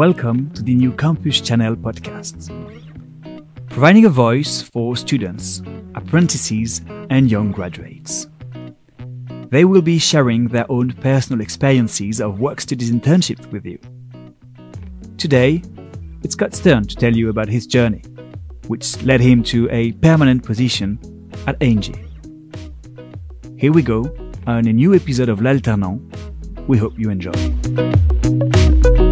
welcome to the new Campus Channel podcast, providing a voice for students, apprentices, and young graduates. They will be sharing their own personal experiences of work studies internships with you. Today, it's Scott's turn to tell you about his journey, which led him to a permanent position at Engie. Here we go on a new episode of L'Alternant. We hope you enjoy.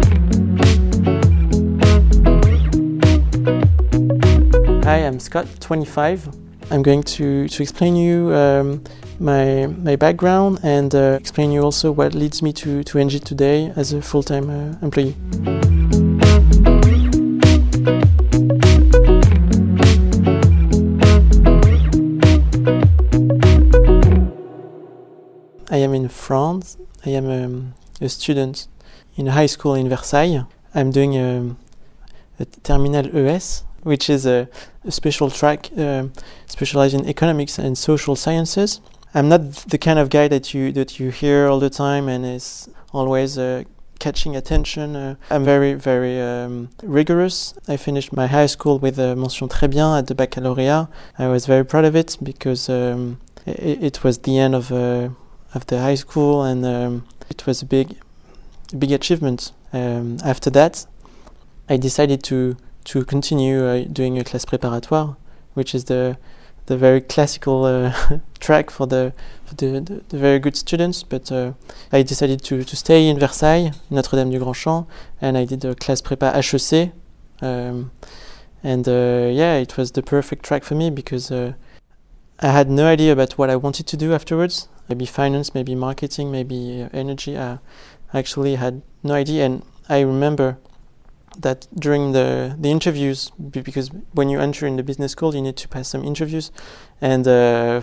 Hi, I'm Scott, 25. I'm going to, to explain you um, my, my background and uh, explain you also what leads me to, to Engie today as a full-time uh, employee. I am in France. I am um, a student in high school in Versailles. I'm doing um, a Terminal ES, which is a, a special track um, specialized in economics and social sciences. I'm not the kind of guy that you that you hear all the time and is always uh, catching attention. Uh, I'm very very um, rigorous. I finished my high school with a mention très bien at the baccalauréat. I was very proud of it because um, it, it, was the end of uh, of the high school and um, it was a big big achievement. Um, after that, I decided to to continue uh, doing a classe préparatoire, which is the the very classical uh, track for the for the, the, the, very good students. But uh, I decided to, to stay in Versailles, Notre Dame du Grand Champ, and I did a classe prépa HEC. Um, and uh, yeah, it was the perfect track for me because uh, I had no idea about what I wanted to do afterwards. Maybe finance, maybe marketing, maybe uh, energy. I actually had no idea, and I remember that during the the interviews because when you enter in the business school you need to pass some interviews. And uh,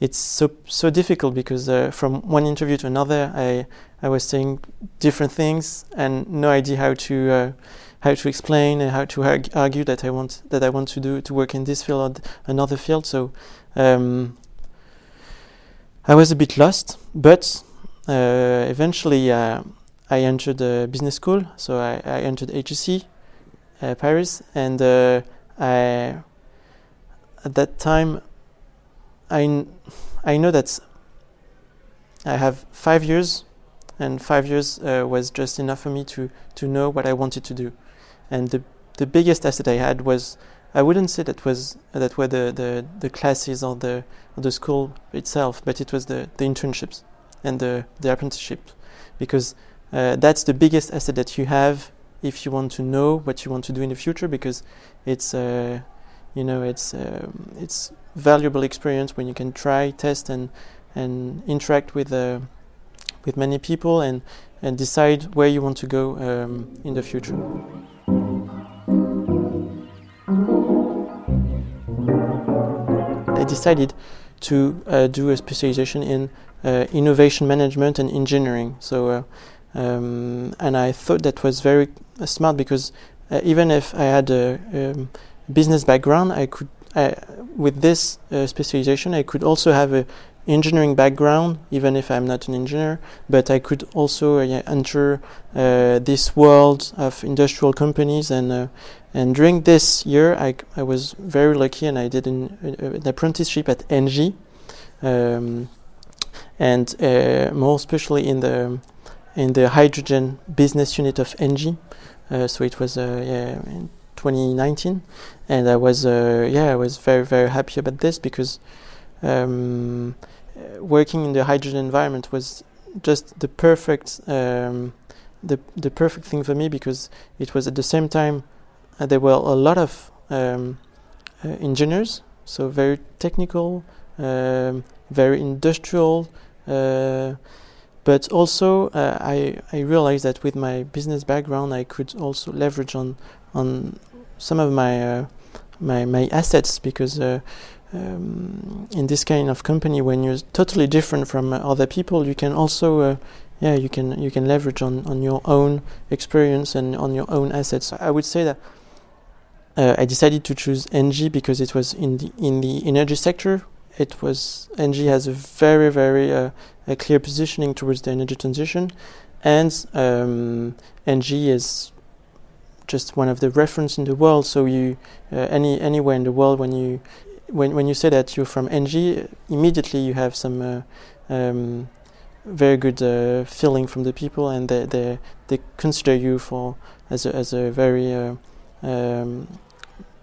it's so so difficult because uh, from one interview to another I I was saying different things and no idea how to uh, how to explain and how to arg- argue that I want that I want to do to work in this field or another field. So um, I was a bit lost but uh, eventually uh, I entered the business school, so I, I entered HEC uh, Paris, and uh, I at that time I I know that I have five years, and five years uh, was just enough for me to to know what I wanted to do, and the the biggest asset I had was I wouldn't say that was that were the, the, the classes or the or the school itself, but it was the, the internships and the, the apprenticeship because uh, that's the biggest asset that you have if you want to know what you want to do in the future because it's uh, you know it's um, it's valuable experience when you can try test and and interact with uh, with many people and and decide where you want to go um, in the future. I decided to uh, do a specialization in uh, innovation management and engineering. So uh, um, and I thought that was very uh, smart because uh, even if I had a um, business background, I could, uh, with this uh, specialization, I could also have a engineering background, even if I'm not an engineer. But I could also uh, enter uh, this world of industrial companies, and and during this year, I I was very lucky, and I did an, an apprenticeship at Engie, um, and more especially in the in the hydrogen business unit of Engie. Uh, so it was uh, yeah, in 2019, and I was uh, yeah I was very very happy about this because um, working in the hydrogen environment was just the perfect um, the the perfect thing for me because it was at the same time uh, there were a lot of um, uh, engineers, so very technical, um, very industrial. Uh, but also uh, I, I realized that with my business background I could also leverage on on some of my uh, my, my assets because uh, um, in this kind of company when you're totally different from other people you can also uh, yeah you can you can leverage on, on your own experience and on your own assets. I would say that uh, I decided to choose Engie because it was in the in the energy sector it was Engie has a very very uh, a clear positioning towards the energy transition, and um, Engie is just one of the reference in the world. So you uh, any anywhere in the world when you when when you say that you're from Engie, immediately you have some uh, um, very good uh, feeling from the people, and they they they consider you for as a as a very uh, um,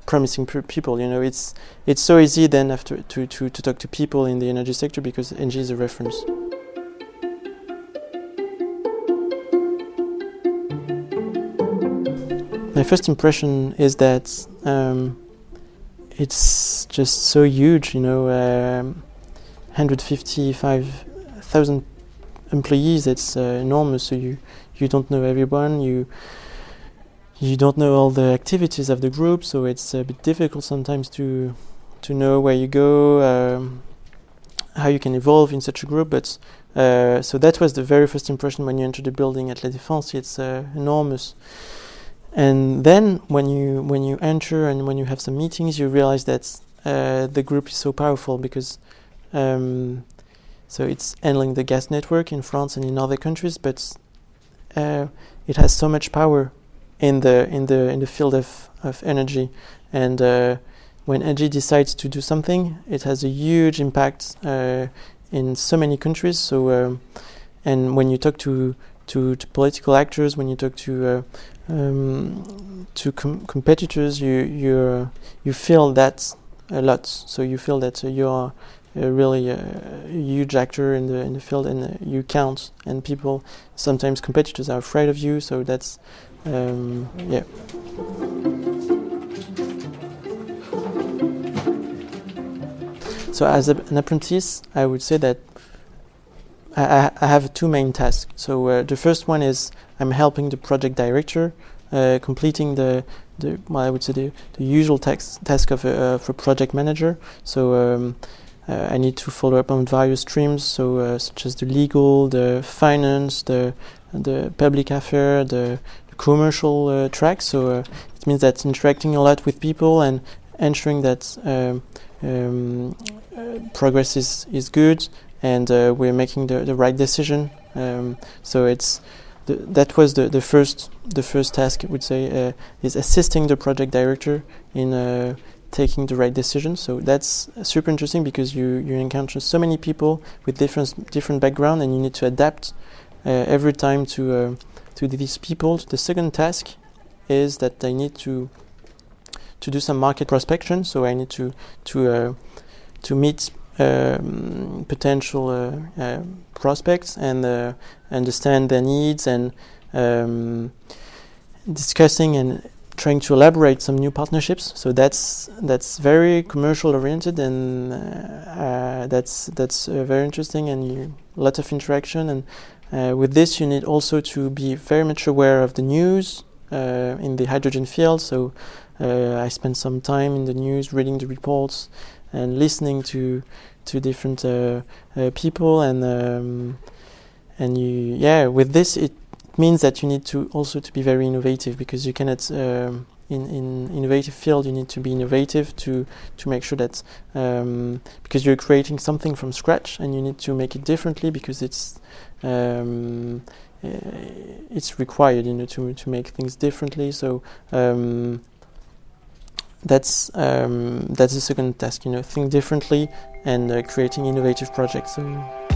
promising people. You know, it's it's so easy then after to, to to talk to people in the energy sector because Engie is a reference. My first impression is that um, it's just so huge, you know, um, 155,000 employees. It's uh, enormous. So you you don't know everyone. You you don't know all the activities of the group. So it's a bit difficult sometimes to to know where you go, um, how you can evolve in such a group. But uh, so that was the very first impression when you enter the building at La Défense. It's uh, enormous. And then when you when you enter and when you have some meetings, you realize that uh, the group is so powerful because um, so it's handling the gas network in France and in other countries, but uh, it has so much power in the in the in the field of, of Engie. And uh, when energy decides to do something, it has a huge impact uh, in so many countries. So um, and when you talk to to, to political actors, when you talk to uh, um, to com- competitors, you you you feel that a lot. So you feel that uh, you are a really uh, huge actor in the in the field, and uh, you count. And people sometimes competitors are afraid of you. So that's um, yeah. So as a, an apprentice, I would say that I, I have two main tasks. So uh, the first one is I'm helping the project director uh, completing the, the well, I would say the, the usual task task of a, of a project manager. So um, uh, I need to follow up on various streams, so uh, such as the legal, the finance, the the public affair, the, the commercial uh, track. So uh, it means that interacting a lot with people and ensuring that um, um, progress is is good and uh, we're making the, the right decision. Um, so it's the, that was the, the first the first task I would say uh, is assisting the project director in uh, taking the right decision. So that's super interesting because you you encounter so many people with different different background and you need to adapt uh, every time to uh, to these people. The second task is that I need to to do some market prospection. So I need to to uh, to meet um, potential uh, uh, prospects and uh, understand their needs and um, discussing and trying to elaborate some new partnerships. So that's that's very commercial oriented and uh, that's that's uh, very interesting and you, lot of interaction. And uh, with this, you need also to be very much aware of the news in the hydrogen field. So I spent some time in the news, reading the reports, and listening to to different uh, uh, people and um, and you yeah with this it means that you need to also to be very innovative because you cannot um, in in innovative field you need to be innovative to to make sure that um, because you're creating something from scratch and you need to make it differently because it's um, uh, it's required you know to to make things differently so um, that's um, that's the second task. You know, think differently and uh, creating innovative projects. So,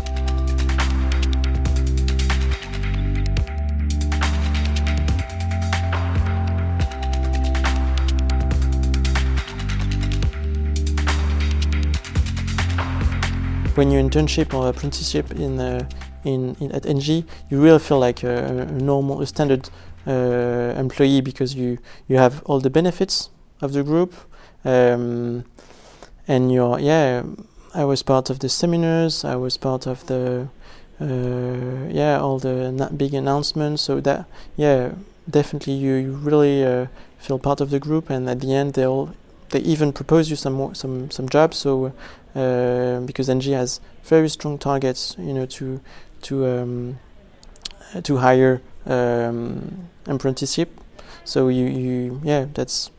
when you internship or apprenticeship in, uh, in, in, at Engie, you really feel like a, a normal, a standard uh, employee because you you have all the benefits of the group. Um, and you're, yeah, I was part of the seminars, I was part of the, uh, yeah, all the big announcements. So that, yeah, definitely you, you really uh, feel part of the group. And at the end, they'll, they even propose you some more, some, some jobs. So, uh, because Engie has very strong targets, you know, to, to, um, to hire um, apprenticeship. So you, you, yeah, that's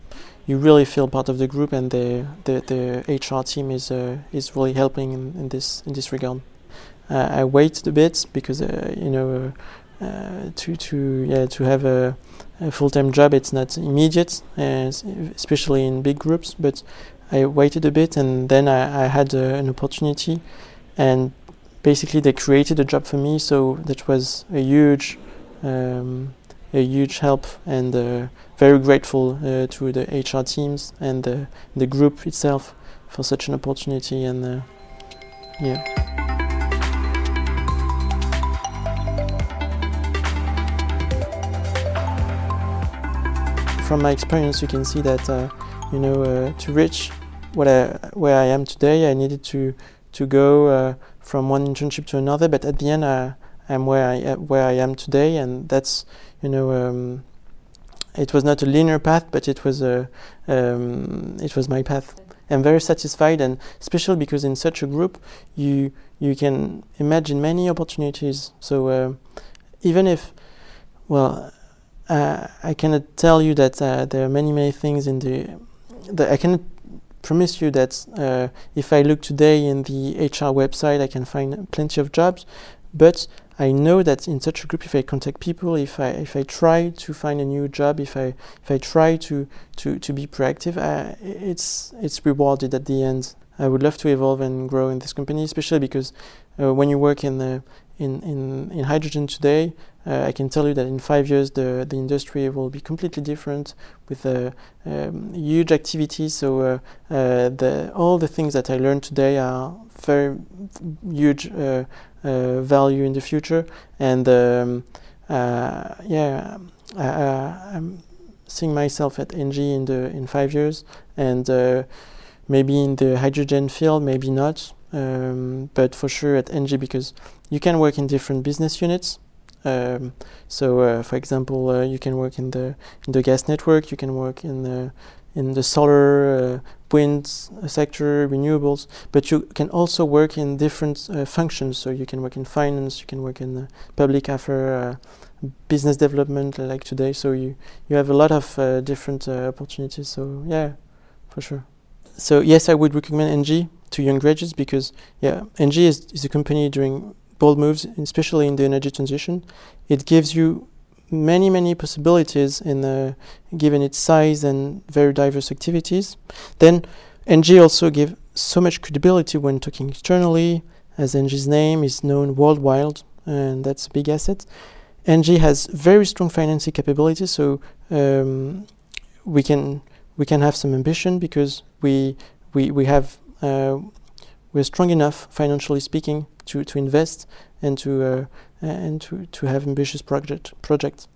you really feel part of the group, and the the, the HR team is uh, is really helping in, in, this in this regard. Uh, I waited a bit because uh, you know uh, to to yeah to have a, a full-time job. It's not immediate, uh, especially in big groups. But I waited a bit, and then I, I had uh, an opportunity, and basically they created a job for me. So that was a huge. Um, a huge help and uh, very grateful uh, to the HR teams and the, the group itself for such an opportunity and uh, yeah. From my experience, you can see that uh, you know uh, to reach what I, where I am today, I needed to to go uh, from one internship to another. But at the end, I'm where I where I am today, and that's you know, um, it was not a linear path, but it was a, um, it was my path. I'm very satisfied, and especially because in such a group, you you can imagine many opportunities. So uh, even if, well, uh, I cannot tell you that uh, there are many many things in the, the I cannot promise you that uh, if I look today in the HR website, I can find plenty of jobs, but I know that in such a group, if I contact people, if I if I try to find a new job, if I if I try to to, to be proactive, uh, it's it's rewarded at the end. I would love to evolve and grow in this company, especially because uh, when you work in the in, in, in hydrogen today, uh, I can tell you that in five years the, the industry will be completely different with a um, huge activity. So uh, uh, the, all the things that I learned today are very huge uh, uh, value in the future. And um, uh, yeah, I, am seeing myself at Engie in the in five years, and maybe in the hydrogen field, maybe not. Um, but for sure at Engie because you can work in different business units. Um, so, uh, for example, uh, you can work in the in the gas network. You can work in the in the solar, uh, wind sector, renewables. But you can also work in different uh, functions. So you can work in finance. You can work in public affairs, uh, business development, like today. So you you have a lot of different opportunities. So yeah, for sure. So yes, I would recommend Engie to young graduates because yeah, Engie is, is a company doing bold moves, especially in the energy transition. It gives you many many possibilities in the given its size and very diverse activities. Then ENGIE also give so much credibility when talking externally, as ENGIE's name is known worldwide, and that's a big asset. ENGIE has very strong financing capabilities, so um, we can we can have some ambition because we we we have uh, we're strong enough financially speaking to, to invest and to uh, and to, to have ambitious project projects.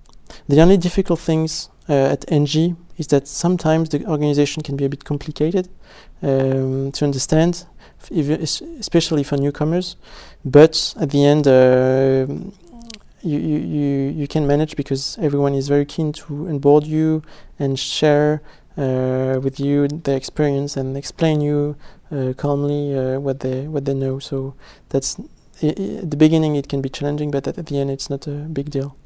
The only difficult things uh, at ENGIE is that sometimes the organization can be a bit complicated um, to understand, especially for newcomers. But at the end, uh, you, you, you can manage because everyone is very keen to onboard you and share uh, with you their experience and explain you uh, calmly uh, what they what they know. So that's at the beginning it can be challenging, but at, the end it's not a big deal.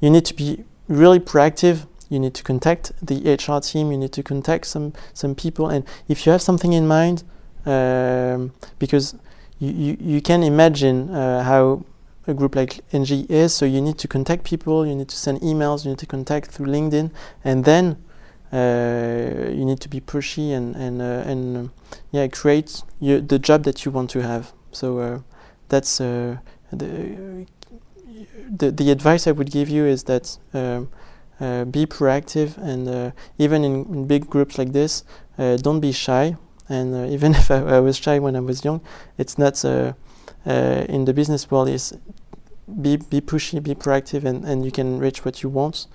You need to be really proactive. You need to contact the HR team. You need to contact some some people, and if you have something in mind, um, because you, you, you can imagine uh, how a group like ENGIE is. So you need to contact people. You need to send emails. You need to contact through LinkedIn, and then you need to be pushy and and uh, and yeah create your, the job that you want to have. So uh, that's the the, the advice I would give you is that um, uh, be proactive and uh, even in, in, big groups like this, uh, don't be shy. And even if I, I, was shy when I was young, it's not in the business world. Is be be pushy, be proactive, and, and you can reach what you want.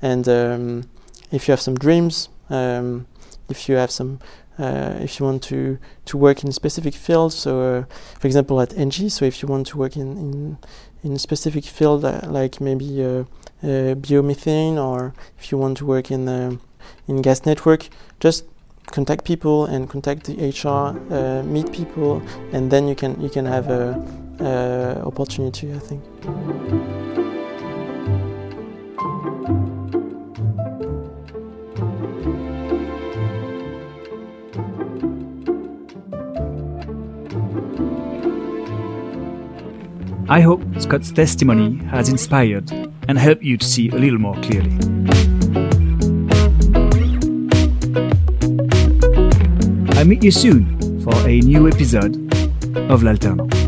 And um, if you have some dreams, um, if you have some uh, if you want to, to work in a specific field, so uh, for example at ENGIE, so if you want to work in, in, in a specific field uh, like maybe uh, uh, biomethane or if you want to work in, uh, in gas network, just contact people and contact the HR, uh, meet people, and then you can, you can have a, a opportunity, I think. I hope Scott's testimony has inspired and helped you to see a little more clearly. I'll meet you soon for a new episode of L'Alternant.